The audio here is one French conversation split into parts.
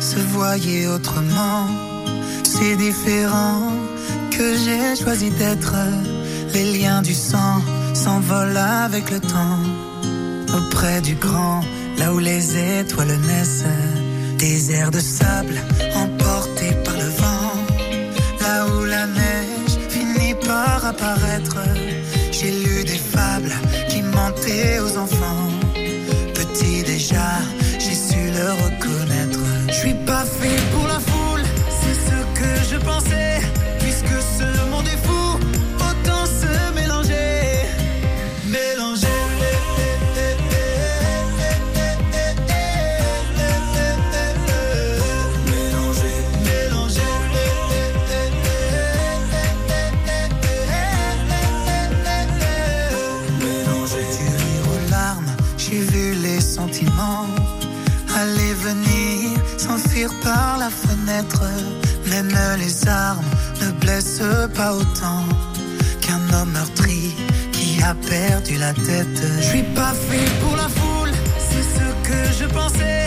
se voyait autrement. C'est différent que j'ai choisi d'être. Les liens du sang s'envolent avec le temps. Auprès du grand, là où les étoiles naissent. Des airs de sable emportés par le vent. Là où la neige finit par apparaître. J'ai lu des fables qui mentaient aux enfants. Petit déjà, j'ai su le reconnaître. Je suis pas autant qu'un homme meurtri qui a perdu la tête. Je suis pas fait pour la foule, c'est ce que je pensais.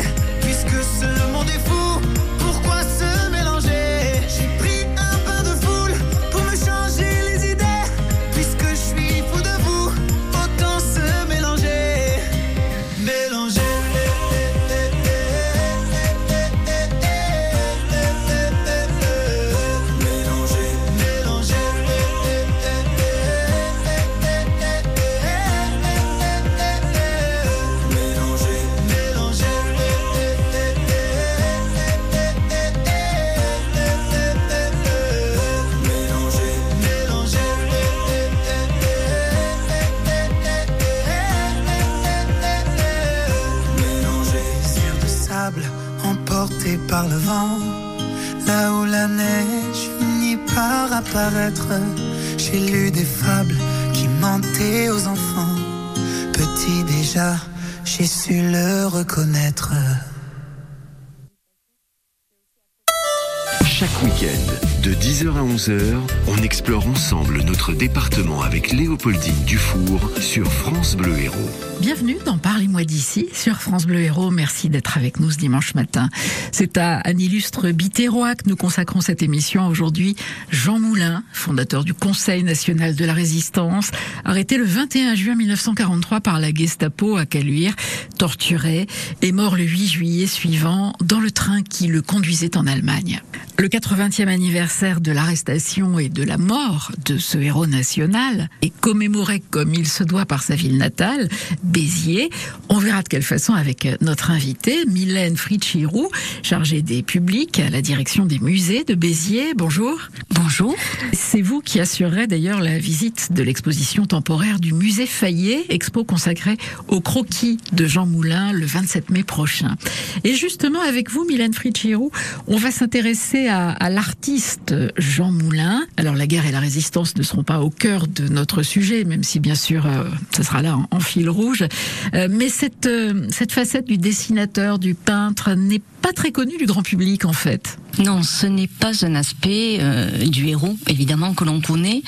11h, on explore ensemble notre département avec Léopoldine Dufour sur France Bleu Héros. Bienvenue dans Parlez-moi d'ici sur France Bleu Héros. Merci d'être avec nous ce dimanche matin. C'est à un illustre bitérois que nous consacrons cette émission aujourd'hui. Jean Moulin, fondateur du Conseil national de la résistance, arrêté le 21 juin 1943 par la Gestapo à Caluire, torturé et mort le 8 juillet suivant dans le train qui le conduisait en Allemagne. Le 80e anniversaire de l'arrestation et de la mort de ce héros national est commémoré comme il se doit par sa ville natale, Béziers. On verra de quelle façon avec notre invitée, Mylène Fritschirou, chargée des publics à la direction des musées de Béziers. Bonjour. Bonjour. C'est vous qui assurerez d'ailleurs la visite de l'exposition temporaire du musée Fayet, expo consacrée au croquis de Jean Moulin le 27 mai prochain. Et justement, avec vous, Mylène Fritschirou, on va s'intéresser à, l'artiste Jean Moulin. Alors, la guerre et la résistance ne seront pas au cœur de notre sujet, même si bien sûr, euh, ça sera là en, fil rouge. Euh, mais cette, euh, cette facette du dessinateur, du peintre, n'est pas très connue du grand public en fait. Non, ce n'est pas un aspect du héros, évidemment, que l'on connaît,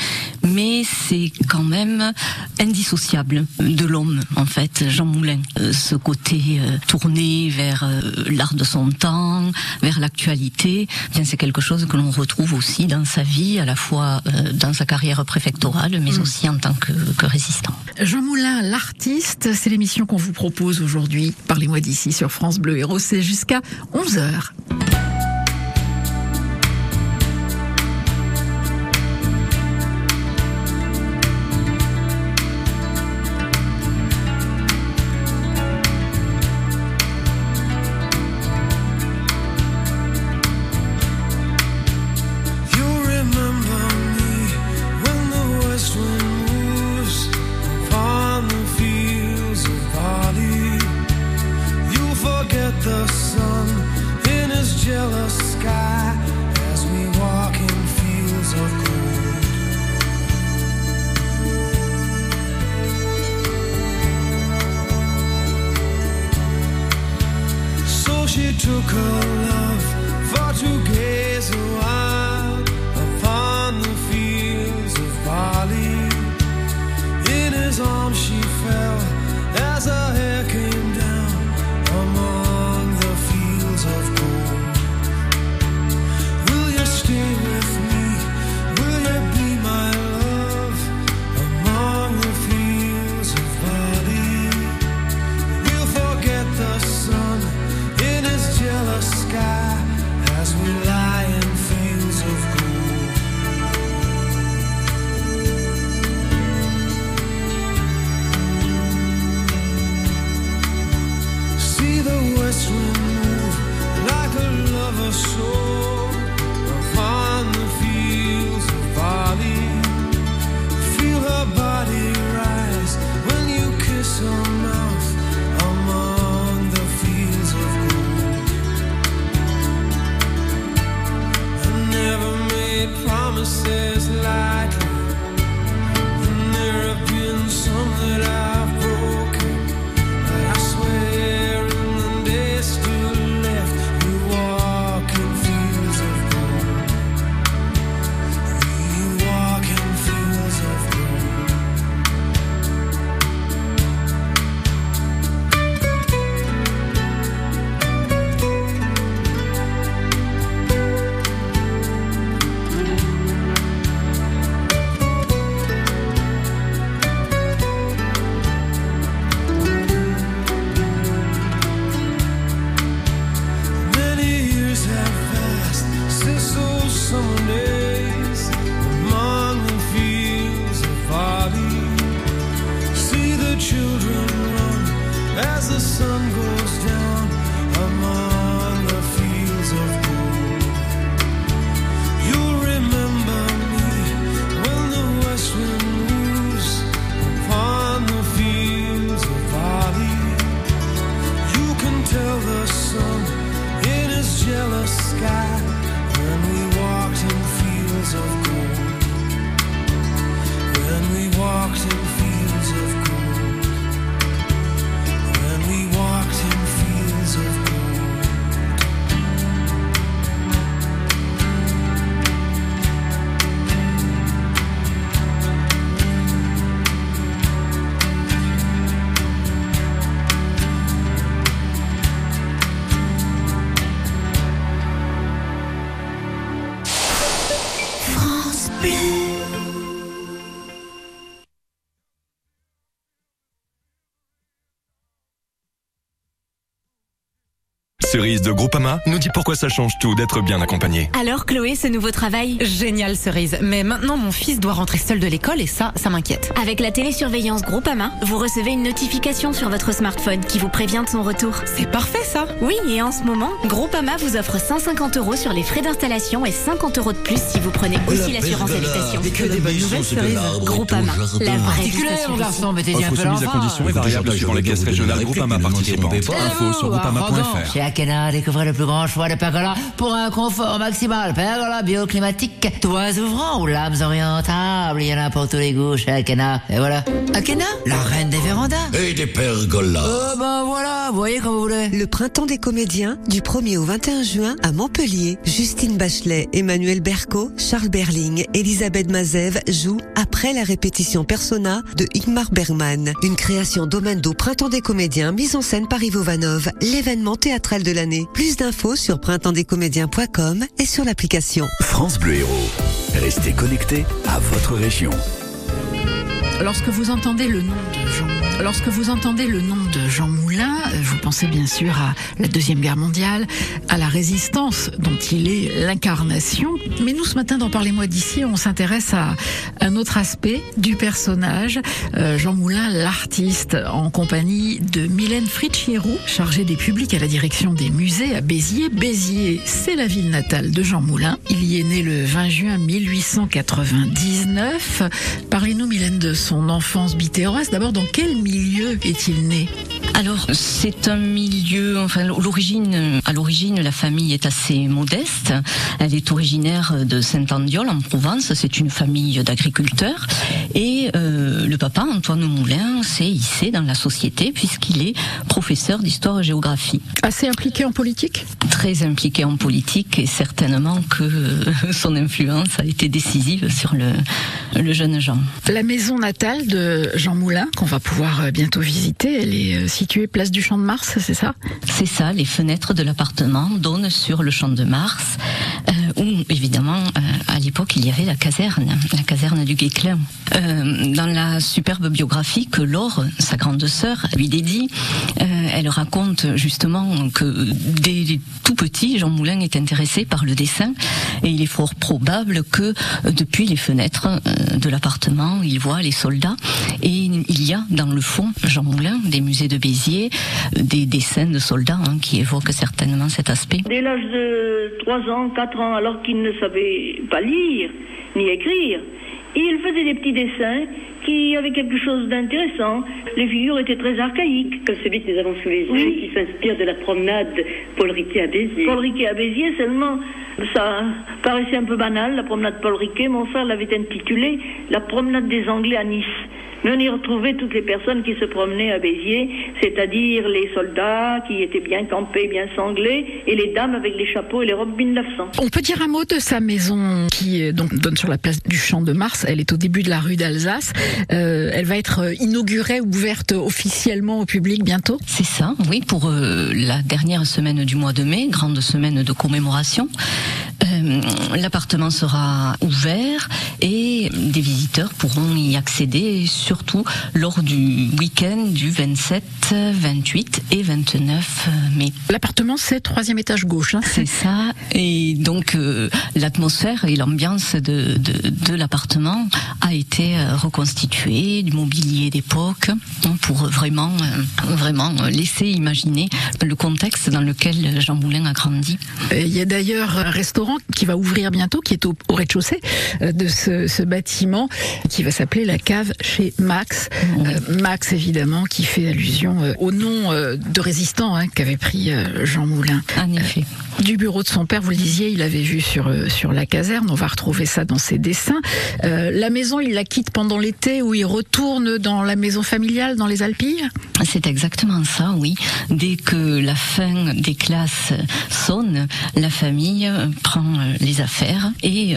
mais c'est quand même indissociable de l'homme, en fait, Jean Moulin. Ce côté tourné vers l'art de son temps, vers l'actualité, bien c'est quelque chose que l'on retrouve aussi dans sa vie, à la fois euh, dans sa carrière préfectorale, mais aussi en tant que, que résistant. Jean Moulin, l'artiste, c'est l'émission qu'on vous propose aujourd'hui. Parlez-moi d'ici sur France Bleu Héros, c'est jusqu'à 11h. Cerise de Groupama nous dit pourquoi ça change tout d'être bien accompagné. Alors Chloé, ce nouveau travail? Génial cerise, mais maintenant mon fils doit rentrer seul de l'école et ça, ça m'inquiète. Avec la télésurveillance Groupama, vous recevez une notification sur votre smartphone qui vous prévient de son retour. C'est parfait ça Oui, et en ce moment, Groupama vous offre 150 euros sur les frais d'installation et 50 euros de plus si vous prenez aussi l'assurance habitation. Que des bonnes nouvelles cerise. Groupama, la vraie Articulez, vie mon d'assurance. garçon, mettez-y un peu soumise à l'enfant. conditions et variable suivant les caisses régionales Groupama participantes. Info sur groupama.fr. Découvrez le plus grand choix de pergola pour un confort maximal. Pergola bioclimatique, toits ouvrants ou lames orientables. Il y en a pour tous les goûts chez Akena. Et voilà. Akena, la reine des vérandas. Et des pergolas. Euh, ben voilà, vous voyez comme vous voulez. Le printemps des comédiens du 1er au 21 juin à Montpellier. Justine Bachelet, Emmanuel Berco, Charles Berling, Elisabeth Mazev jouent après la répétition Persona de Ingmar Bergman. Une création d'Omendo Printemps des comédiens mise en scène par Ivo Vanov, l'événement théâtral de l'année. Plus d'infos sur printemps-des-comédiens.com et sur l'application. France Bleu Héros. Restez connectés à votre région. Lorsque vous entendez le nom de lorsque vous entendez le nom de Jean Moulin, euh, vous pensez bien sûr à la deuxième guerre mondiale, à la résistance dont il est l'incarnation. Mais nous, ce matin, dans Parlez-moi d'ici, on s'intéresse à un autre aspect du personnage, euh, Jean Moulin, l'artiste, en compagnie de Mylène Fricchiero, chargée des publics à la direction des musées à Béziers. Béziers, c'est la ville natale de Jean Moulin. Il y est né le 20 juin 1899. Parlez-nous, Mylène, de son enfance bitéroise. D'abord, dans quel milieu est-il né? Alors, c'est un milieu, enfin, l'origine, à l'origine, la famille est assez modeste. Elle est originaire de Saint-Andiol, en Provence. C'est une famille d'agriculteurs. Et euh, le papa, Antoine Moulin, s'est hissé dans la société puisqu'il est professeur d'histoire-géographie. Assez impliqué en politique? Très impliqué en politique et certainement que euh, son influence a été décisive sur le, le jeune Jean. La maison natale de Jean Moulin, qu'on va pouvoir euh, bientôt visiter, elle est place du Champ de Mars, c'est ça? C'est ça, les fenêtres de l'appartement donnent sur le champ de Mars, où évidemment euh, à l'époque il y avait la caserne, la caserne du Guesclin. Euh, dans la superbe biographie que Laure, sa grande sœur, lui dédie, euh, elle raconte justement que dès tout petit, Jean Moulin est intéressé par le dessin et il est fort probable que depuis les fenêtres de l'appartement, il voit les soldats et il y a dans le fond, Jean Moulin, des musées de Béziers, des dessins de soldats hein, qui évoquent certainement cet aspect. Dès l'âge de 3 ans, 4 ans, alors qu'il ne savait pas lire ni écrire, il faisait des petits dessins qui avait quelque chose d'intéressant. Les figures étaient très archaïques. Comme celui que nous avons sous les yeux, Oui. qui s'inspire de la promenade Paul Riquet à Béziers. Paul Riquet à Béziers, seulement, ça paraissait un peu banal, la promenade Paul Riquet. Mon frère l'avait intitulée La promenade des Anglais à Nice. Mais on y retrouvait toutes les personnes qui se promenaient à Béziers, c'est-à-dire les soldats qui étaient bien campés, bien sanglés, et les dames avec les chapeaux et les robes 1900. On peut dire un mot de sa maison qui euh, donc donne sur la place du Champ de Mars. Elle est au début de la rue d'Alsace. Euh, elle va être euh, inaugurée, ouverte officiellement au public bientôt? C'est ça, oui, pour euh, la dernière semaine du mois de mai, grande semaine de commémoration. Euh, L'appartement sera ouvert et des visiteurs pourront y accéder, surtout lors du week-end du 27, 28 et 29 mai. L'appartement, c'est troisième étage gauche. Hein. C'est ça. Et donc euh, l'atmosphère et l'ambiance de, de, de l'appartement a été euh, reconstituée, du mobilier d'époque, hein, pour vraiment, euh, vraiment laisser imaginer le contexte dans lequel Jean Moulin a grandi. Il y a d'ailleurs un restaurant qui va ouvrir bientôt, qui est au, au rez-de-chaussée de ce, ce bâtiment, qui va s'appeler la cave chez Max. Euh, Max, évidemment, qui fait allusion euh, au nom euh, de résistant hein, qu'avait pris Jean Moulin. En effet. Du bureau de son père, vous le disiez, il avait vu sur sur la caserne. On va retrouver ça dans ses dessins. La maison, il la quitte pendant l'été, où il retourne dans la maison familiale, dans les Alpilles? C'est exactement ça, oui. Dès que la fin des classes sonne, la famille prend les affaires et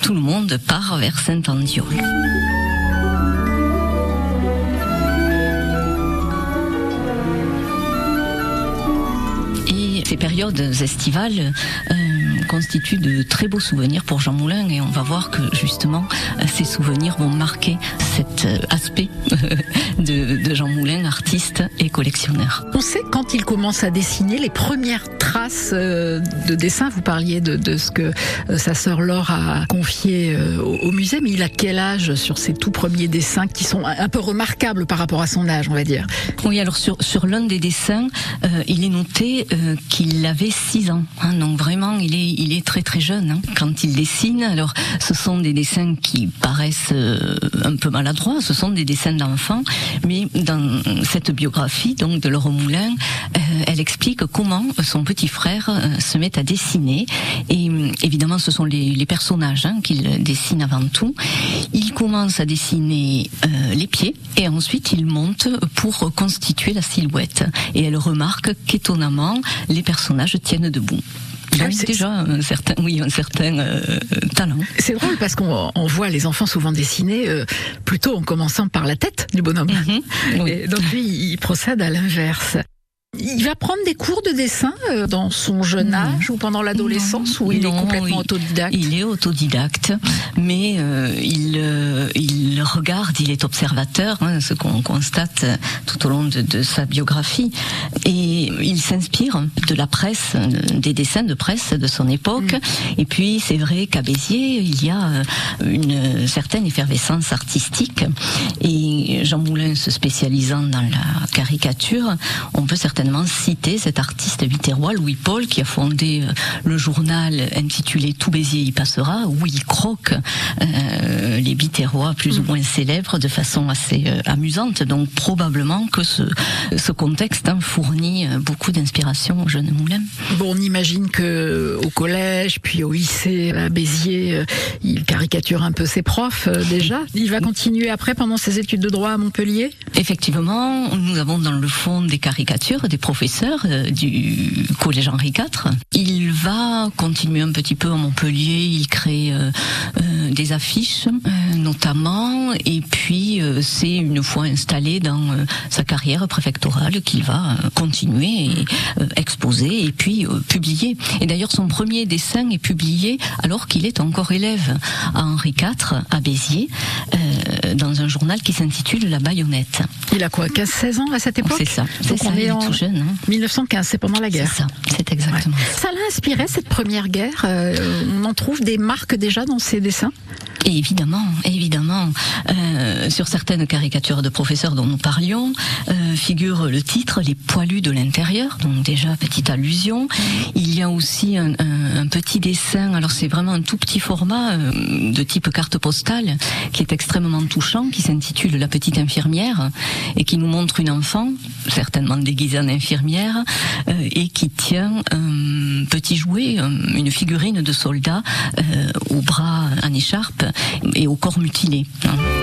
tout le monde part vers Saint-Andiol. Ces périodes estivales euh, constituent de très beaux souvenirs pour Jean Moulin et on va voir que justement ces souvenirs vont marquer cet euh, aspect de, de Jean Moulin, artiste et collectionneur. On sait quand il commence à dessiner les premières traces euh, de dessin. Vous parliez de, de ce que euh, sa sœur Laure a confié au, au musée, mais il a quel âge sur ces tout premiers dessins qui sont un un peu remarquables par rapport à son âge, on va dire? Oui, alors sur, sur l'un des dessins, euh, il est noté euh, qu'il avait 6 ans. hein. donc vraiment, il est, il est très très jeune hein, quand il dessine. Alors, ce sont des dessins qui paraissent euh, un peu maladroits, ce sont des dessins d'enfants, mais dans cette biographie donc de Laure Moulin, euh, elle explique comment son petit frère euh, se met à dessiner. Et évidemment, ce sont les, personnages hein, qu'il dessine avant tout. Il commence à dessiner les pieds et ensuite il monte pour constituer la silhouette. Et elle remarque qu'étonnamment, les personnages tiennent debout. Ah, Donc c'est- déjà un certain, oui, un certain euh, talent. C'est drôle parce qu'on on voit les enfants souvent dessiner euh, plutôt en commençant par la tête du bonhomme. Mhm. Et donc lui, il procède à l'inverse. Il va prendre des cours de dessin euh, dans son jeune âge ou pendant l'adolescence ou il est complètement il- autodidacte? Il est autodidacte, mais euh, il, euh, il regarde, il est observateur, hein, ce qu'on constate tout au long de, de sa biographie, et il s'inspire de la presse, des dessins de presse de son époque. Et puis c'est vrai qu'à Béziers, il y a euh, une certaine effervescence artistique, et Jean Moulin se spécialisant dans la caricature, on peut certainement citer cet artiste vitérois Louis Paul qui a fondé euh, le journal intitulé Tout Béziers y passera où il croque euh, les bitérois plus ou moins célèbres de façon assez euh, amusante. Donc probablement que ce, ce contexte hein, fournit beaucoup d'inspiration au jeune Moulin. Bon, on imagine que au collège, puis au lycée à Béziers, euh, il caricature un peu ses profs déjà. Il va continuer après pendant ses études de droit à Montpellier? Effectivement, nous avons dans le fond des caricatures des professeurs euh, du collège Henri IV. Il va continuer un petit peu à Montpellier, il crée euh, euh, des affiches notamment, et puis c'est une fois installé dans sa carrière préfectorale qu'il va continuer et exposer et puis publier. Et d'ailleurs son premier dessin est publié alors qu'il est encore élève à Henri IV à Béziers dans un journal qui s'intitule La Baïonnette. Il a quoi 15-16 ans à cette époque? C'est ça, Donc ça, on est en jeune. hein. 1915, c'est pendant la C'est guerre. ça, c'est exactement ça. Ça l'a inspiré cette première guerre. euh, on en trouve des marques déjà dans ses dessins? Et évidemment, évidemment, euh, sur certaines caricatures de professeurs dont nous parlions, euh, figure le titre Les poilus de l'intérieur, donc déjà petite allusion. Il y a aussi un, petit dessin, alors c'est vraiment un tout petit format euh, de type carte postale, qui est extrêmement touchant, qui s'intitule La petite infirmière, et qui nous montre une enfant, certainement déguisée en infirmière, et qui tient un petit jouet, un- une figurine de soldat au bras en écharpe et au corps mutilé. hein.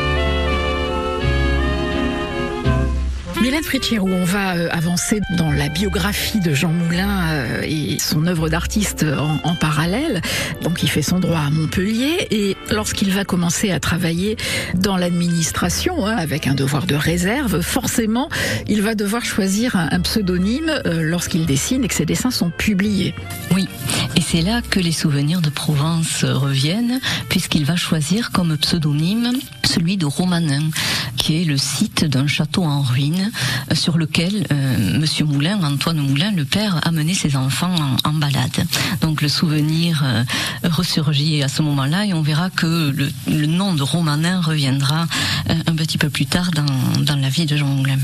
Mylène Fritchierou, on va euh, avancer dans la biographie de Jean Moulin euh, et son œuvre d'artiste en, parallèle. Donc il fait son droit à Montpellier et lorsqu'il va commencer à travailler dans l'administration hein, avec un devoir de réserve, forcément il va devoir choisir un, pseudonyme euh, lorsqu'il dessine et que ses dessins sont publiés. Oui, et c'est là que les souvenirs de Provence reviennent, puisqu'il va choisir comme pseudonyme celui de Romanin, qui est le site d'un château en ruine euh, sur lequel euh, Monsieur Moulin, Antoine Moulin, le père, a mené ses enfants en, balade. Donc le souvenir euh, ressurgit à ce moment-là et on verra que le, nom de Romanin reviendra un petit peu plus tard dans, dans la vie de Jean Moulin.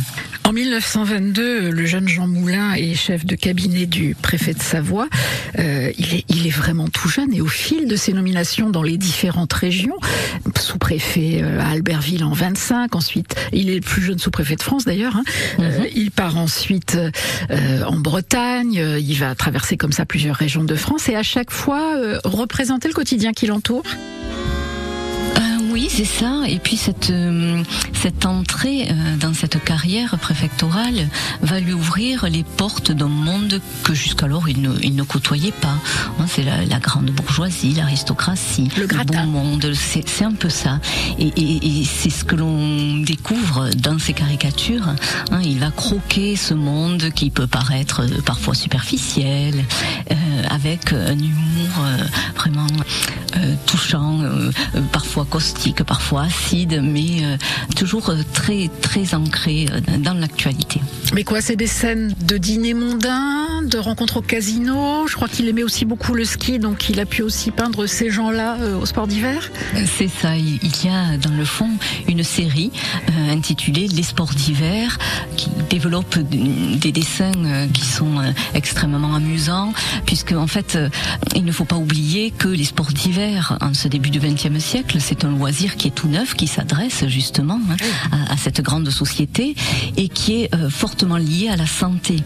En 1922, le jeune Jean Moulin est chef de cabinet du préfet de Savoie. Il, est, il est vraiment tout jeune et au fil de ses nominations dans les différentes régions, sous-préfet à Albertville en 25, ensuite il est le plus jeune sous-préfet de France d'ailleurs. Hein. Euh, il part ensuite euh, en Bretagne, euh, il va traverser comme ça plusieurs régions de France et à chaque fois représenter le quotidien qui l'entoure. Oui, c'est ça. Et puis cette euh, cette entrée euh, dans cette carrière préfectorale va lui ouvrir les portes d'un monde que jusqu'alors il ne, il ne côtoyait pas. Hein, c'est la, la grande bourgeoisie, l'aristocratie, le, bon monde. C'est un peu ça. Et, et- et c'est ce que l'on découvre dans ces caricatures. Hein, il va croquer ce monde qui peut paraître euh, parfois superficiel, avec un humour vraiment touchant, parfois caustique, parfois acide, mais euh, toujours euh, très très ancré euh, dans l'actualité. Mais quoi, c'est des scènes de dîner mondains, de rencontres au casino? Je crois qu'il aimait aussi beaucoup le ski, donc il a pu aussi peindre ces gens-là euh, au sport d'hiver? C'est ça, il y a dans le fond une série euh, intitulée Les sports d'hiver qui développe des dessins qui sont extrêmement amusants puisque en fait il ne faut pas oublier que les sports d'hiver en ce début du XXe siècle c'est un loisir qui est tout neuf qui s'adresse justement hein, à, à cette grande société et qui est euh, fortement lié à la santé.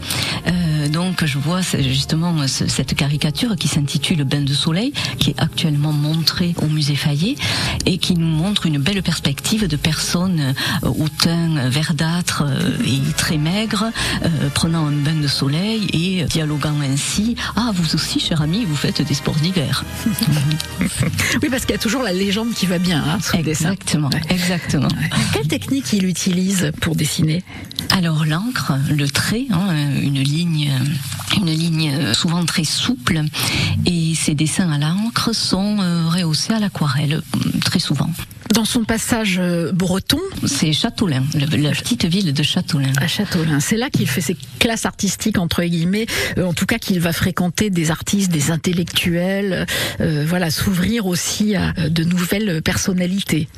Euh, donc je vois justement ce- cette caricature qui s'intitule Bain de soleil qui est actuellement montrée au musée Fayet et qui nous montre une belle perspective de personnes euh, au teint verdâtre et très maigres euh, prenant un bain de soleil et dialoguant ainsi. Ah vous aussi cher ami vous faites des sports d'hiver. Oui, parce qu'il y a toujours la légende qui va bien hein, sous le dessin. Exactement, exactement. Quelle technique il utilise pour dessiner? Alors l'encre, le trait, hein, une ligne, une ligne souvent très souple, et ces dessins à l'encre sont euh, rehaussés à l'aquarelle euh, très souvent. Dans son passage euh, breton? C'est Châteaulin, le- la petite ville de Châteaulin. À Châteaulin, c'est là qu'il fait ses classes artistiques entre guillemets. euh, en tout cas, qu'il va fréquenter des artistes, des intellectuels, euh, voilà, s'ouvrir aussi à euh, de nouvelles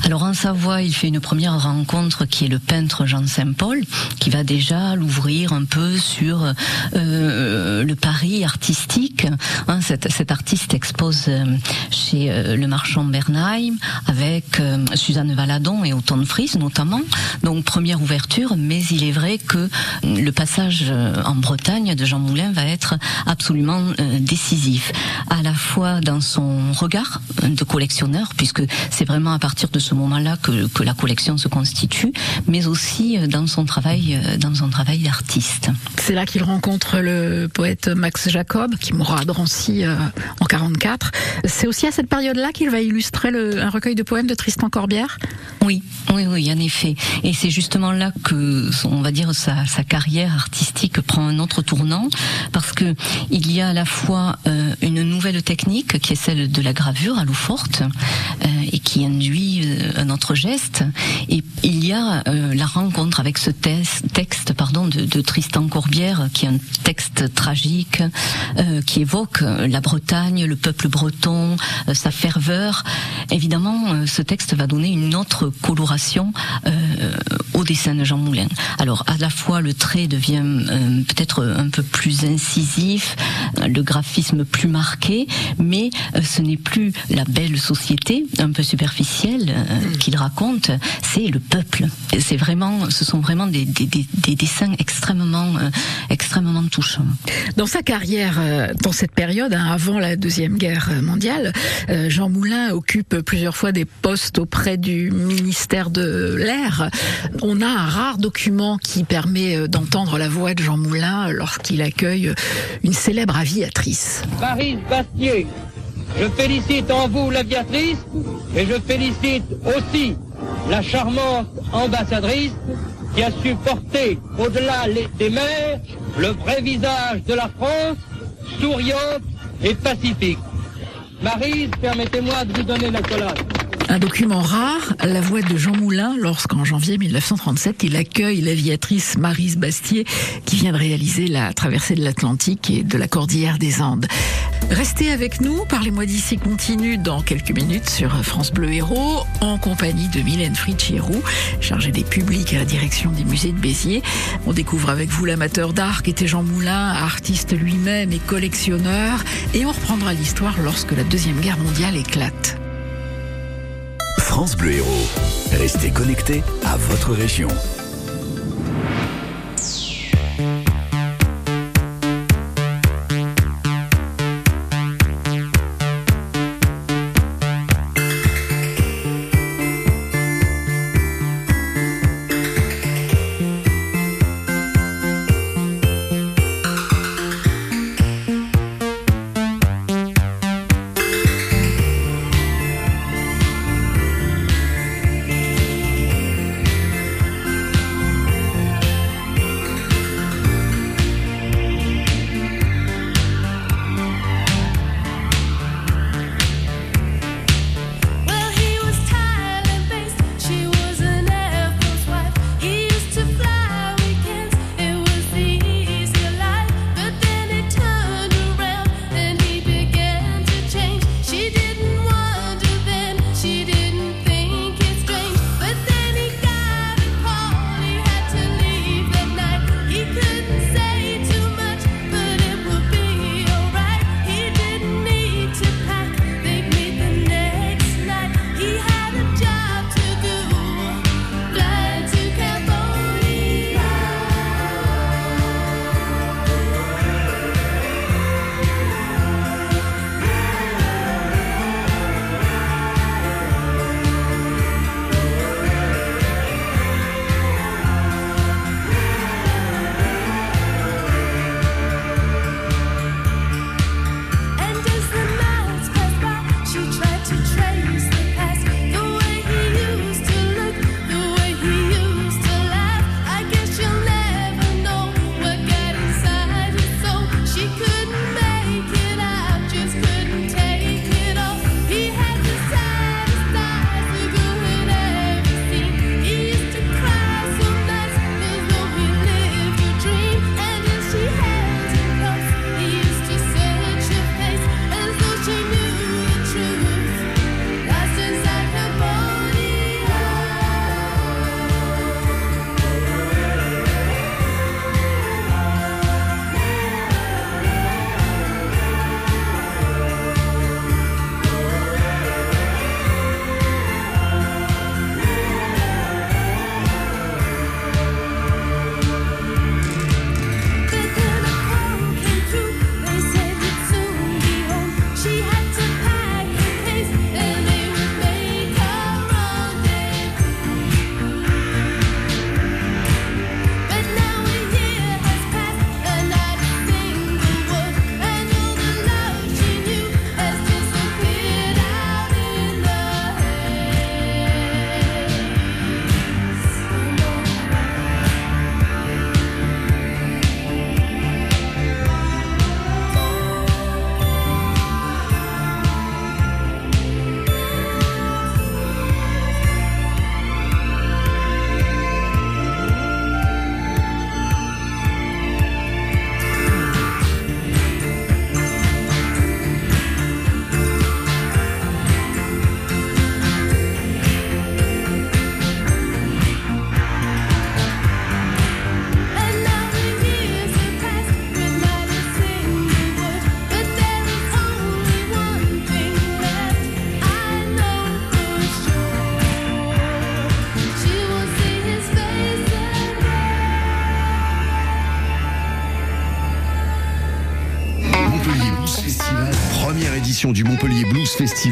Alors en Savoie, il fait une première rencontre qui est le peintre Jean Saint-Paul, qui va déjà l'ouvrir un peu sur euh, le Paris artistique. Hein, cet, artiste expose euh, chez euh, le marchand Bernheim avec Suzanne Valadon et Auton Fries notamment. Donc première ouverture, mais il est vrai que le passage en Bretagne de Jean Moulin va être absolument décisif, à la fois dans son regard de collectionneur, puisque c'est vraiment à partir de ce moment-là que, que la collection se constitue, mais aussi euh, dans son travail, euh, dans son travail d'artiste. C'est là qu'il rencontre le poète Max Jacob, qui mourra à Drancy euh, en 44. C'est aussi à cette période-là qu'il va illustrer le- un recueil de poèmes de Tristan Corbière? Oui, oui, oui, en effet. Et c'est justement là que, on va dire, sa, sa carrière artistique prend un autre tournant, parce que il y a à la fois euh, une nouvelle technique qui est celle de la gravure à l'eau forte, euh, et qui induit euh, un autre geste, et il y a euh, la rencontre avec ce texte, pardon, de, Tristan Corbière, qui est un texte tragique, euh, qui évoque la Bretagne, le peuple breton, sa ferveur. Évidemment, ce texte va donner une autre coloration au dessin de Jean Moulin. Alors, à la fois, le trait devient euh, peut-être un peu plus incisif, euh, le graphisme plus marqué, mais euh, ce n'est plus la belle société, un peu superficielle, euh, qu'il raconte, c'est le peuple. C'est vraiment, ce sont vraiment des, des, des, des dessins extrêmement, euh, extrêmement touchants. Dans sa carrière, euh, dans cette période, hein, avant la Deuxième Guerre mondiale, euh, Jean Moulin occupe plusieurs fois des postes auprès du ministère de l'Air. On a un rare document qui permet euh, d'entendre la voix de Jean Moulin lorsqu'il accueille une célèbre aviatrice. Marie Bastier, je félicite en vous l'aviatrice et je félicite aussi la charmante ambassadrice qui a su porter au-delà des mers le vrai visage de la France, souriante et pacifique. Marise, permettez-moi de vous donner la collade. Un document rare, la voix de Jean Moulin lorsqu'en janvier 1937, il accueille l'aviatrice Marise Bastier qui vient de réaliser la traversée de l'Atlantique et de la cordillère des Andes. Restez avec nous, Parlez-moi d'ici continue dans quelques minutes sur France Bleu Héros en compagnie de Mylène Fritsch-Héroux, chargée des publics à la direction des musées de Béziers. On découvre avec vous l'amateur d'art qui était Jean Moulin, artiste lui-même et collectionneur et on reprendra l'histoire lorsque la Deuxième Guerre mondiale éclate. France Bleu Héros. Restez connectés à votre région.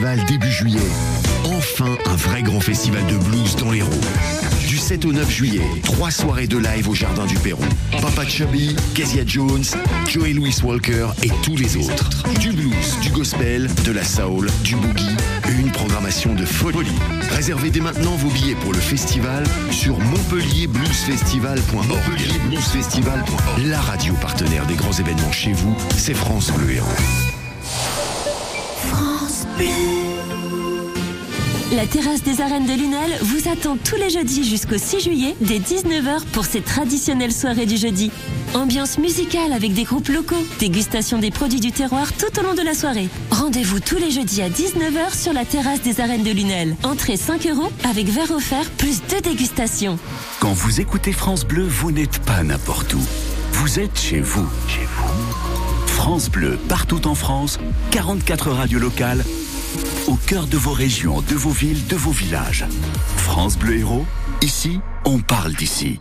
Début juillet. Enfin, un vrai grand festival de blues dans l'Hérault. Du 7 au 9 juillet, trois soirées de live au Jardin du Perron. Papa Chubby, Kezia Jones, Joey Louis Walker et tous les autres. Du blues, du gospel, de la soul, du boogie, une programmation de folie. Réservez dès maintenant vos billets pour le festival sur montpellierbluesfestival.org. Bluesfestival.org. La radio partenaire des grands événements chez vous, c'est France. France Bleu. La terrasse des arènes de Lunel vous attend tous les jeudis jusqu'au 6 juillet dès 19h pour cette traditionnelle soirée du jeudi. Ambiance musicale avec des groupes locaux, dégustation des produits du terroir tout au long de la soirée. Rendez-vous tous les jeudis à 19h sur la terrasse des arènes de Lunel. Entrée 5 euros avec verre offert plus deux dégustations. Quand vous écoutez France Bleu, vous n'êtes pas n'importe où. Vous êtes chez vous. Chez vous. France Bleu, partout en France, 44 radios locales, au cœur de vos régions, de vos villes, de vos villages. France Bleu Héros, ici, on parle d'ici.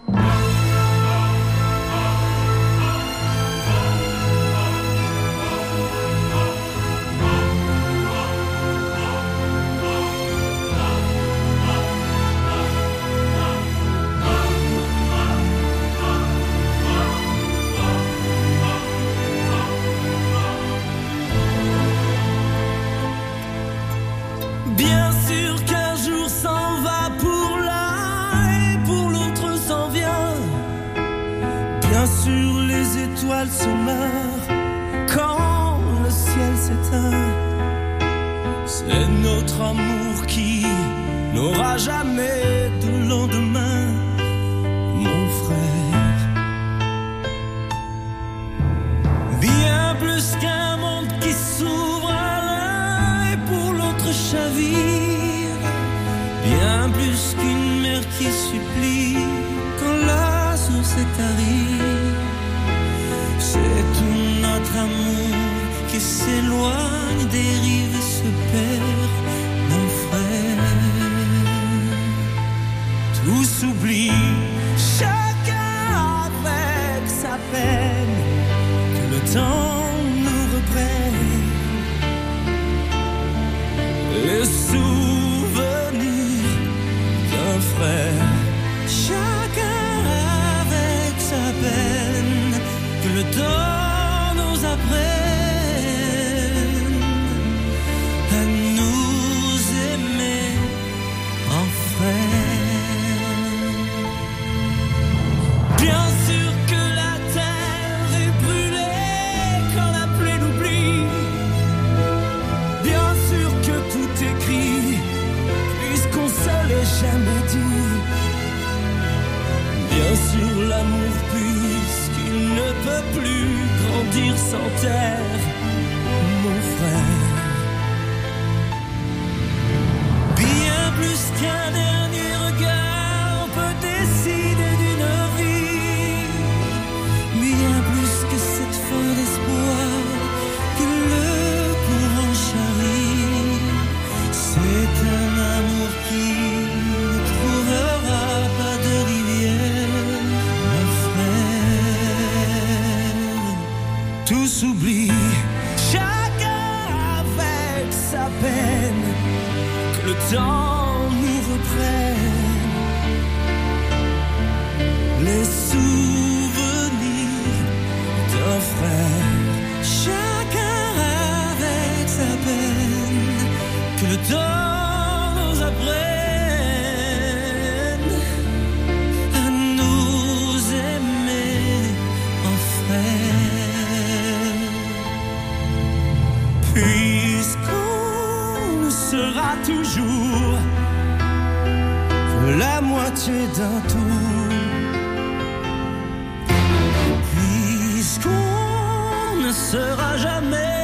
Sera jamais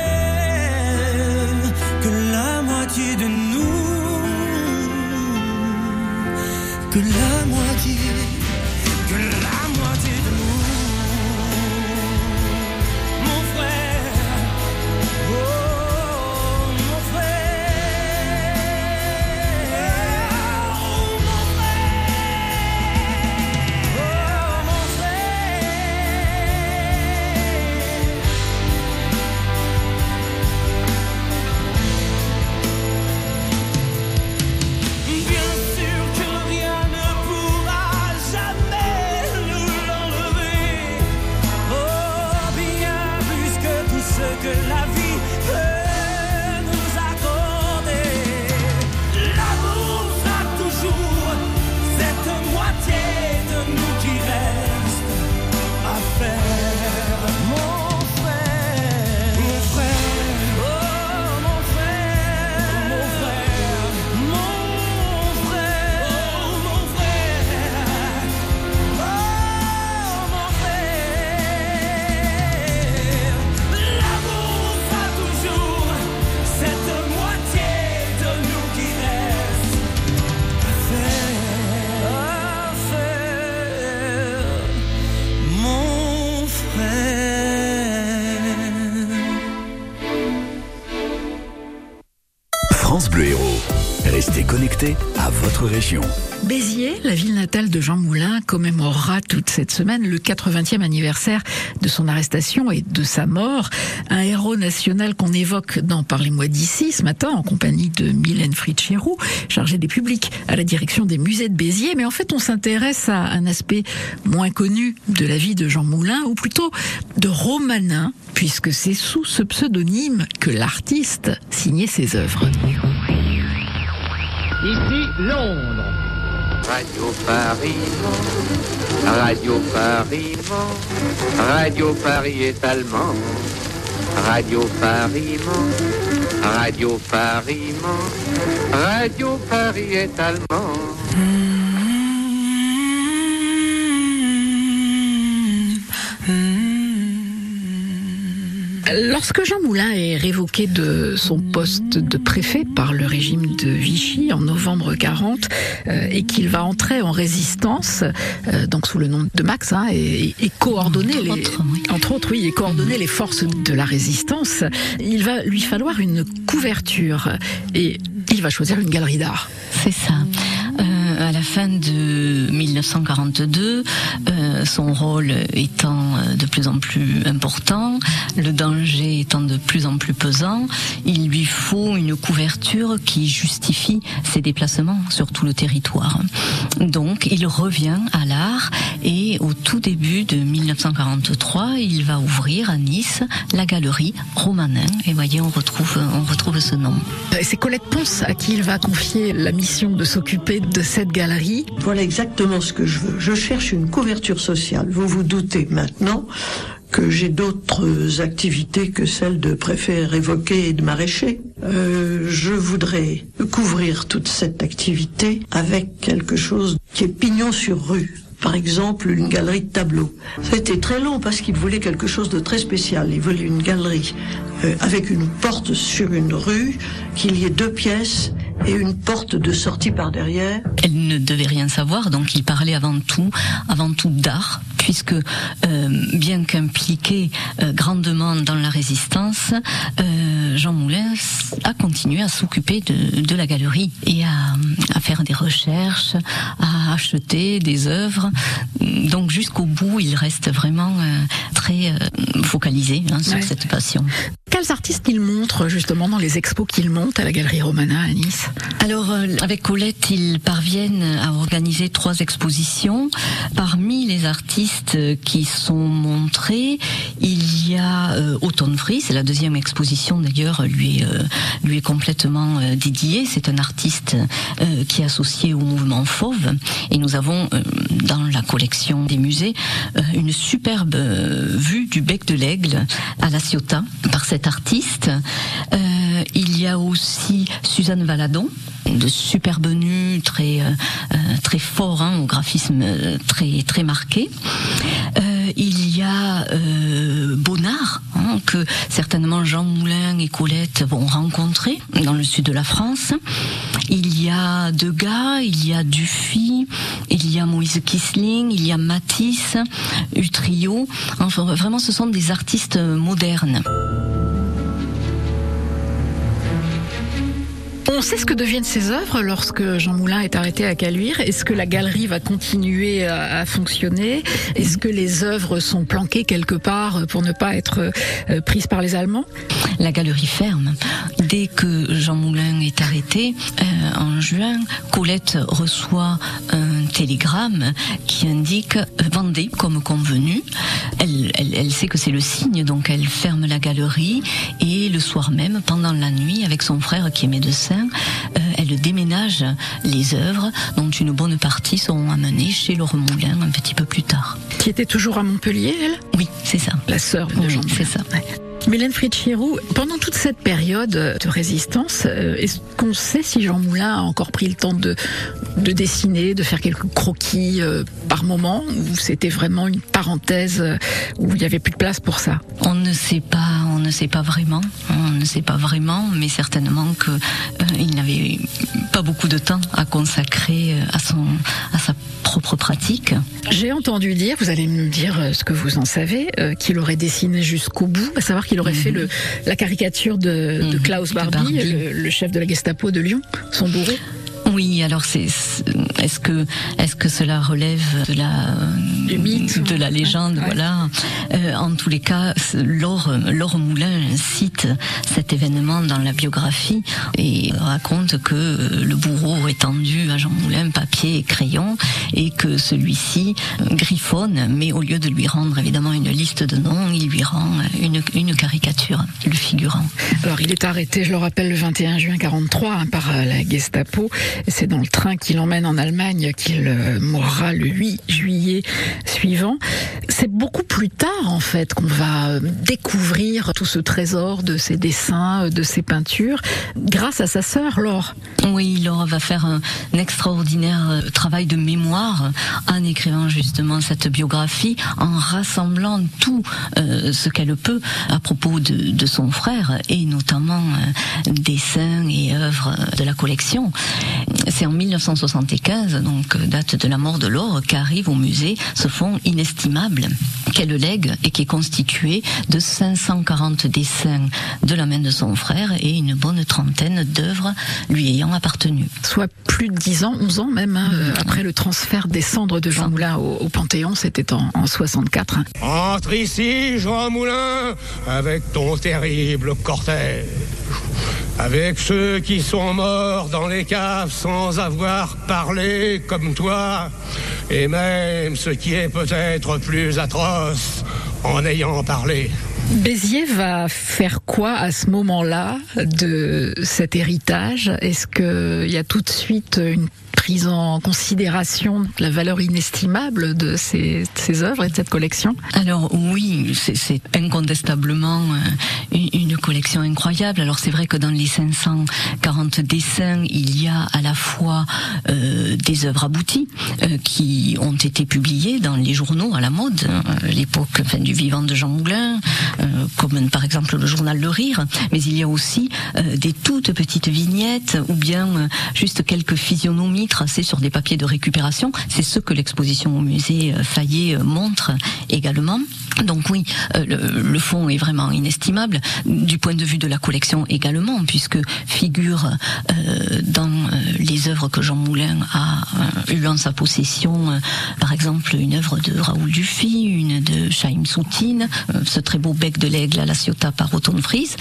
que la moitié de nous, que la moitié, Béziers, la ville natale de Jean Moulin, commémorera toute cette semaine le 80e anniversaire de son arrestation et de sa mort. Un héros national qu'on évoque dans Parlez-moi d'ici ce matin en compagnie de Mylène Fritz-Chéroux, chargée des publics à la direction des musées de Béziers. Mais en fait, on s'intéresse à un aspect moins connu de la vie de Jean Moulin, ou plutôt de Romanin, puisque c'est sous ce pseudonyme que l'artiste signait ses œuvres. Ici Londres. Radio Paris, Radio Paris, Radio Paris est allemand. Radio Paris, Radio Paris, Radio Paris est allemand. Lorsque Jean Moulin est révoqué de son poste de préfet par le régime de Vichy en novembre 40 euh, et qu'il va entrer en résistance, euh, donc sous le nom de Max, hein, et, et coordonner les, entre autres, oui, et coordonner les forces de la résistance, il va lui falloir une couverture et il va choisir une galerie d'art. C'est ça. Euh, à la fin de 1942, euh, son rôle étant euh, de plus en plus important, le danger étant de plus en plus pesant, il lui faut une couverture qui justifie ses déplacements sur tout le territoire. Donc il revient à l'art et au tout début de 1943, il va ouvrir à Nice la galerie Romanin. Et voyez, on retrouve, on retrouve ce nom. C'est Colette Ponce à qui il va confier la mission de s'occuper de cette galerie. Voilà exactement ce que je veux. Je cherche une couverture sociale. Vous vous doutez maintenant que j'ai d'autres activités que celles de préfet révoqué et de maraîcher. Euh, je voudrais couvrir toute cette activité avec quelque chose qui est pignon sur rue. Par exemple, une galerie de tableaux. Été très long parce qu'il voulait quelque chose de très spécial. Il voulait une galerie euh, avec une porte sur une rue, qu'il y ait deux pièces et une porte de sortie par derrière. Elle ne devait rien savoir, donc il parlait avant tout, avant tout d'art, puisque euh, bien qu'impliqué euh, grandement dans la résistance, euh, Jean Moulin a continué à s'occuper de, de, la galerie et à, à, faire des recherches, à acheter des œuvres. Donc jusqu'au bout, il reste vraiment très focalisé hein, sur ouais. cette passion. Quels artistes il montre justement dans les expos qu'il monte à la Galerie Romana à Nice? Alors avec Colette, ils parviennent à organiser trois expositions. Parmi les artistes qui sont montrés, il y a euh, c'est la deuxième exposition d'ailleurs, lui, euh, est complètement euh, dédiée. C'est un artiste qui est associé au mouvement Fauve et nous avons dans la collection des musées une superbe vue du bec de l'aigle à la Ciotat par cet artiste. Euh, il y a aussi Suzanne Valadon, de superbes nus, très euh, très fort, hein, au graphisme très marqué. Euh, il y a Bonnard, hein, que certainement Jean Moulin et Colette vont rencontrer dans le sud de la France. Il y a Degas, il y a Dufy, il y a Moïse Kisling, il y a Matisse, Utrio. Enfin, vraiment, ce sont des artistes modernes. On sait ce que deviennent ces œuvres lorsque Jean Moulin est arrêté à Caluire. Est-ce que la galerie va continuer à, à fonctionner? Est-ce que les œuvres sont planquées quelque part pour ne pas être euh, prises par les Allemands? La galerie ferme. Dès que Jean Moulin est arrêté, euh, en juin, Colette reçoit un télégramme qui indique euh, vendez comme convenu. Elle, elle, elle sait que c'est le signe, donc elle ferme la galerie et le soir même, pendant la nuit, avec son frère qui est médecin, euh, elle déménage les œuvres dont une bonne partie seront amenées chez Laure Moulin un petit peu plus tard. Qui était toujours à Montpellier, elle? Oui, c'est ça. La sœur de oui, Jean c'est ça. Ouais. Mylène Fritz-Chirou, pendant toute cette période de résistance, est-ce qu'on sait si Jean Moulin a encore pris le temps de, de dessiner, de faire quelques croquis euh, par moment, ou c'était vraiment une parenthèse euh, où il n'y avait plus de place pour ça? On ne sait pas, on ne sait pas vraiment, on ne sait pas vraiment, mais certainement que euh, il n'avait pas beaucoup de temps à consacrer à son, à sa propre pratique. J'ai entendu dire, vous allez me dire ce que vous en savez, euh, qu'il aurait dessiné jusqu'au bout, à savoir qu'il aurait mmh. fait le, la caricature de, de Klaus Barbie, Barbie. Le, le, chef de la Gestapo de Lyon, son bourreau. Oui, alors c'est est-ce que est-ce que cela relève de la de la légende, voilà. Euh, en tous les cas, Laure Laure Moulin cite cet événement dans la biographie et raconte que euh, le bourreau aurait tendu à Jean Moulin papier et crayon et que celui-ci euh, griffonne, mais au lieu de lui rendre évidemment une liste de noms, il lui rend une, une caricature, le figurant. Alors il est arrêté, je le rappelle, le 21 juin 43 hein, par la Gestapo. C'est dans le train qui l'emmène en Allemagne qu'il euh, mourra le 8 juillet suivant. C'est beaucoup plus tard en fait qu'on va euh, découvrir tout ce trésor de ses dessins, euh, de ses peintures, grâce à sa sœur Laure. Oui, Laure va faire un, extraordinaire travail de mémoire en écrivant justement cette biographie, en rassemblant tout ce qu'elle peut à propos de, de son frère et notamment euh, dessins et œuvres de la collection. C'est en 1975, donc euh, date de la mort de Laure, qu'arrive au musée ce fonds inestimable qu'elle lègue et qui est constitué de 540 dessins de la main de son frère et une bonne trentaine d'œuvres lui ayant appartenu. Soit plus de 10 ans, 11 ans même, hein, euh, après le transfert des cendres de Jean Moulin au, au Panthéon, c'était en, en 64. hein. Entre ici, Jean Moulin, avec ton terrible cortège. Avec ceux qui sont morts dans les caves sans avoir parlé comme toi. Et même ce qui est peut-être plus atroce en ayant parlé. Béziers va faire quoi à ce moment-là de cet héritage? Est-ce qu'il y a tout de suite une prise en considération de la valeur inestimable de ces, de ces œuvres et de cette collection? Alors oui, c'est- c'est incontestablement euh, une, une collection incroyable. Alors c'est vrai que dans les 540 dessins, il y a à la fois euh, des œuvres abouties euh, qui ont été publiées dans les journaux à la mode, hein, l'époque enfin, du vivant de Jean Moulin, euh, comme par exemple le journal Le Rire, mais il y a aussi euh, des toutes petites vignettes ou bien euh, juste quelques physionomies tracées sur des papiers de récupération. C'est ce que l'exposition au musée Fayet montre également. Donc oui, le, fonds est vraiment inestimable du point de vue de la collection également, puisque figure dans les œuvres que Jean Moulin a eu en sa possession, par exemple une œuvre de Raoul Dufy, une de Chaim Soutine, euh, ce très beau bec de l'aigle à la Ciotat par Otto Fries.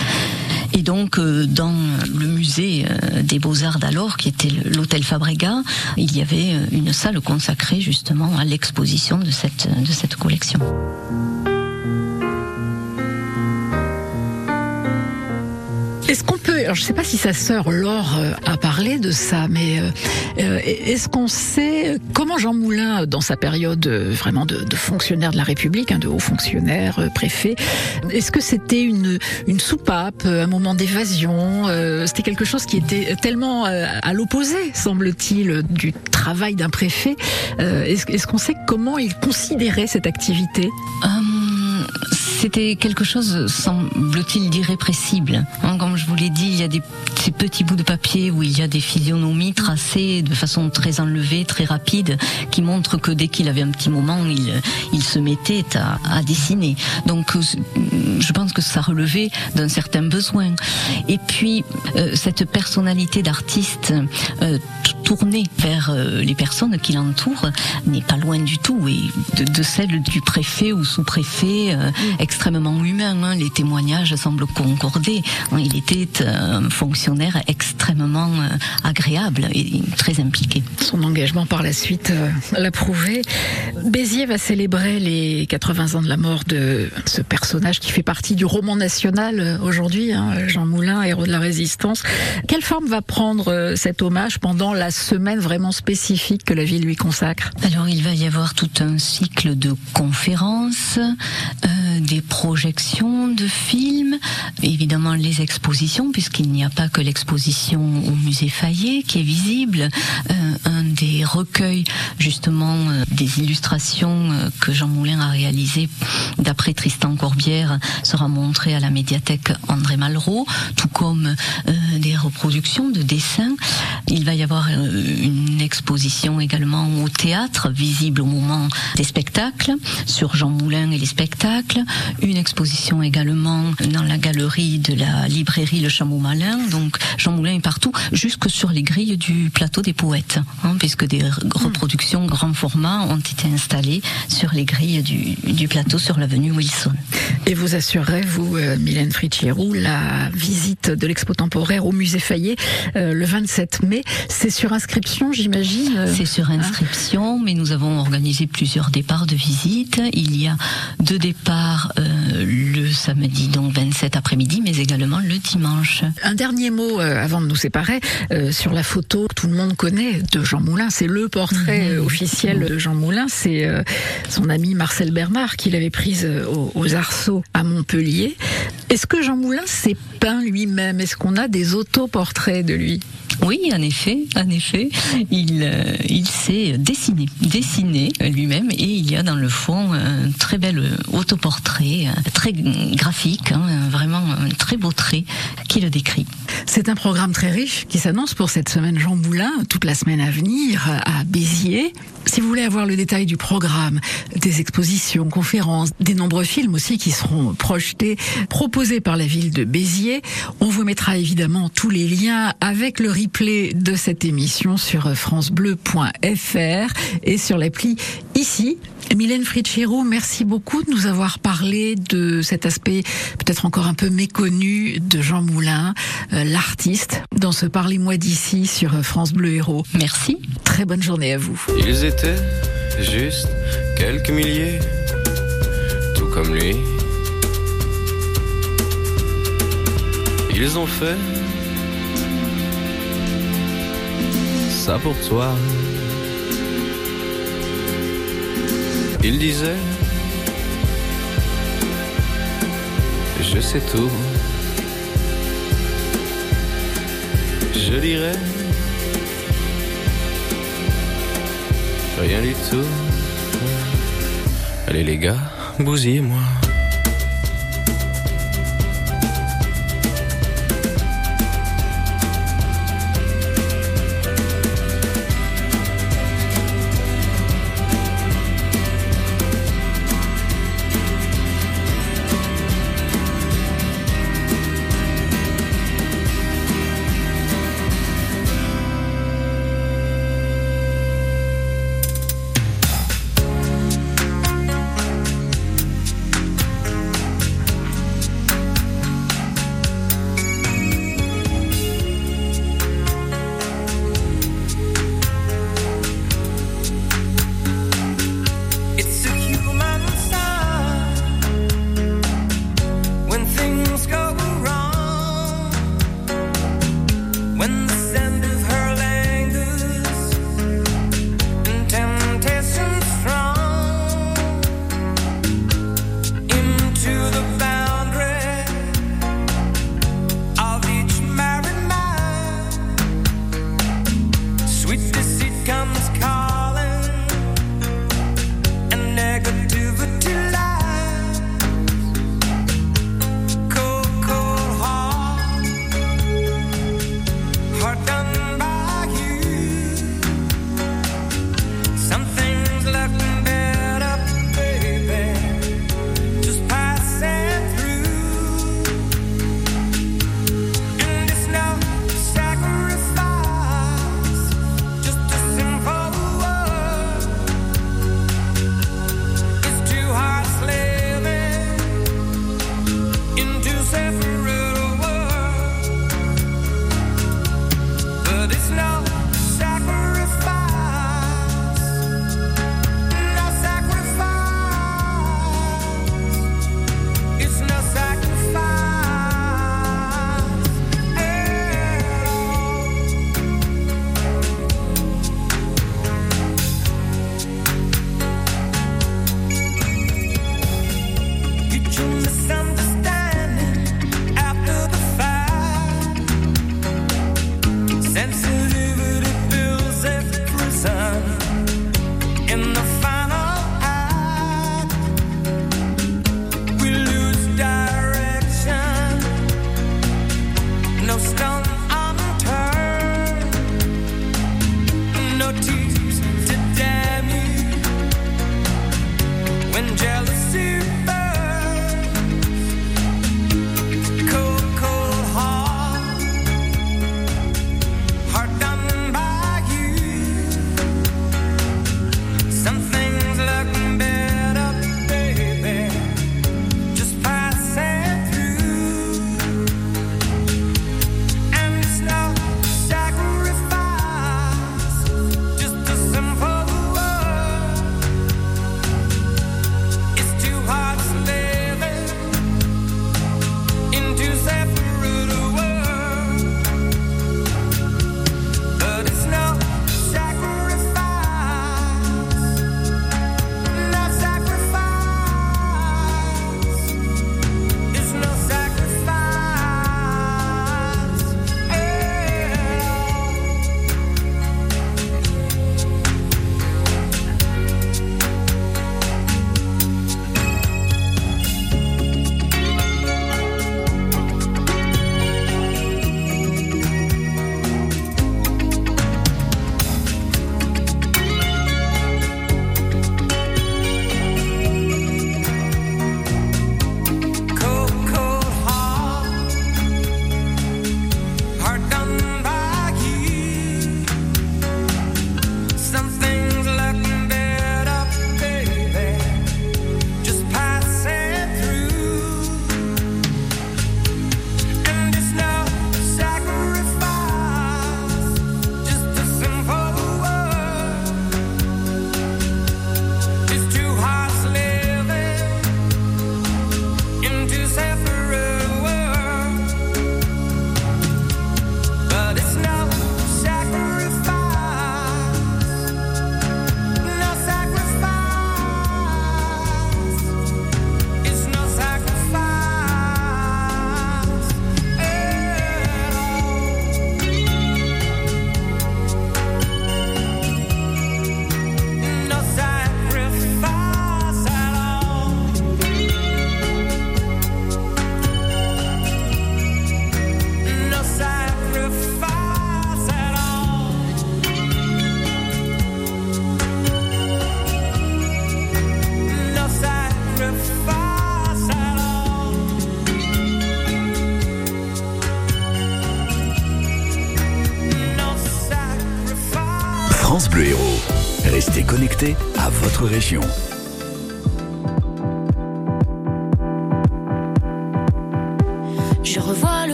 Et donc euh, dans le musée euh, des Beaux-Arts d'alors, qui était l'hôtel Fabrega, il y avait une salle consacrée justement à l'exposition de de cette collection. Est-ce qu'on peut, je ne sais pas si sa sœur Laure euh, a parlé de ça, mais euh, euh, est-ce qu'on sait comment Jean Moulin, dans sa période vraiment de, fonctionnaire de la République, hein, de haut fonctionnaire, préfet, est-ce que c'était une, une soupape, un moment d'évasion C'était quelque chose qui était tellement à l'opposé, semble-t-il, du travail d'un préfet. Est-ce est-ce qu'on sait comment il considérait cette activité? Hum, C'était quelque chose, semble-t-il, d'irrépressible. Hein, comme je vous l'ai dit, il y a ces petits bouts de papier où il y a des physionomies tracées de façon très enlevée, très rapide, qui montrent que dès qu'il avait un petit moment, il, il se mettait à, à dessiner. Donc, euh, je pense que ça relevait d'un certain besoin. Et puis, euh, cette personnalité d'artiste euh, tournée vers euh, les personnes qui l'entourent n'est pas loin du tout et de, de celle du préfet ou sous-préfet euh, extrêmement humain. hein. Les témoignages semblent concorder. Hein, Il était un fonctionnaire extrêmement euh, agréable et très impliqué. Son engagement par la suite euh, l'a prouvé. Béziers va célébrer les 80 ans de la mort de ce personnage qui fait partie du roman national euh, aujourd'hui, hein, Jean Moulin, héros de la résistance. Quelle forme va prendre euh, cet hommage pendant la semaine vraiment spécifique que la ville lui consacre Alors il va y avoir tout un cycle de conférences, euh, des projections de films, évidemment les expositions, puisqu'il n'y a pas que l'exposition au musée Fayet qui est visible, euh, un des recueils justement euh, des illustrations que Jean Moulin a réalisées d'après Tristan Corbière sera montré à la médiathèque André Malraux, tout comme des reproductions de dessins. Il va y avoir euh, une exposition également au théâtre, visible au moment des spectacles, sur Jean Moulin et les spectacles. une exposition également dans la galerie de la librairie Le Chameau Malin. Donc Jean Moulin est partout, jusque sur les grilles du plateau des poètes, hein, puisque des reproductions grand format ont été installées sur les grilles du, plateau sur l'avenue Wilson. Et vous assurerez, vous, euh, Mylène Fritchierou, la visite de l'expo temporaire au musée Fayet euh, le 27 mai. C'est sur inscription, j'imagine C'est sur inscription, mais nous avons organisé plusieurs départs de visite. Il y a deux départs euh, samedi, donc 27 après-midi, mais également le dimanche. Un dernier mot euh, avant de nous séparer euh, sur la photo que tout le monde connaît de Jean Moulin. C'est le portrait euh, officiel de Jean Moulin. C'est son ami Marcel Bernard qui l'avait prise aux, aux Arceaux à Montpellier. Est-ce que Jean Moulin s'est peint lui-même? Est-ce qu'on a des autoportraits de lui? Oui, en effet, en effet, il, euh, il s'est dessiné, dessiné lui-même, et il y a dans le fond un très bel autoportrait, très graphique, hein, vraiment un très beau trait qui le décrit. C'est un programme très riche qui s'annonce pour cette semaine Jean Moulin, toute la semaine à venir à Béziers. Si vous voulez avoir le détail du programme, des expositions, conférences, des nombreux films aussi qui seront projetés, proposés par la ville de Béziers, on vous mettra évidemment tous les liens avec le replay de cette émission sur francebleu.fr et sur l'appli ici. Mylène Fritchero, merci beaucoup de nous avoir parlé de cet aspect peut-être encore un peu méconnu de Jean Moulin, euh, l'artiste, dans ce Parlez-moi d'ici sur France Bleu Héros. Merci. Très bonne journée à vous. Ils étaient juste quelques milliers, tout comme lui. Ils ont fait ça pour toi. Il disait Je sais tout. Je dirais Rien du tout. Allez les gars, bousillez-moi.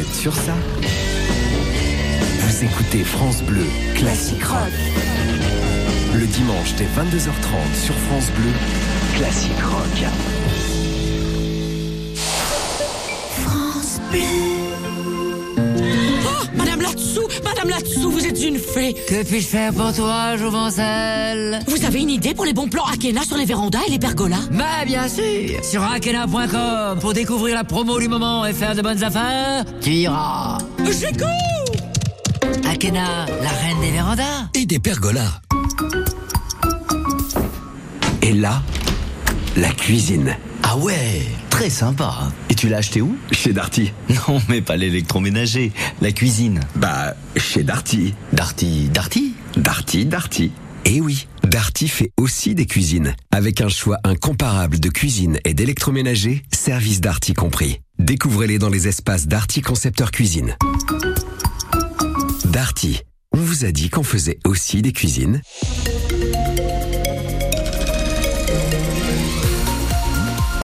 sur ça. Vous écoutez France Bleu, classique rock. Le dimanche dès 22h30 sur France Bleu, classique rock. France Bleu. Madame Latsou, vous êtes une fée. Que puis-je faire pour toi, Jouvencelle Vous avez une idée pour les bons plans Akena sur les vérandas et les pergolas? Bah, bien sûr Sur akena.com, pour découvrir la promo du moment et faire de bonnes affaires, tu iras. J'ai cours Akena, la reine des vérandas. Et des pergolas. Et là, la cuisine. Ah ouais très sympa. Et tu l'as acheté où? Chez Darty. Non, mais pas l'électroménager, la cuisine. Bah, chez Darty. Darty, Darty? Darty, Darty. Eh oui, Darty fait aussi des cuisines. Avec un choix incomparable de cuisine et d'électroménager, service Darty compris. Découvrez-les dans les espaces Darty Concepteur Cuisine. Darty, on vous a dit qu'on faisait aussi des cuisines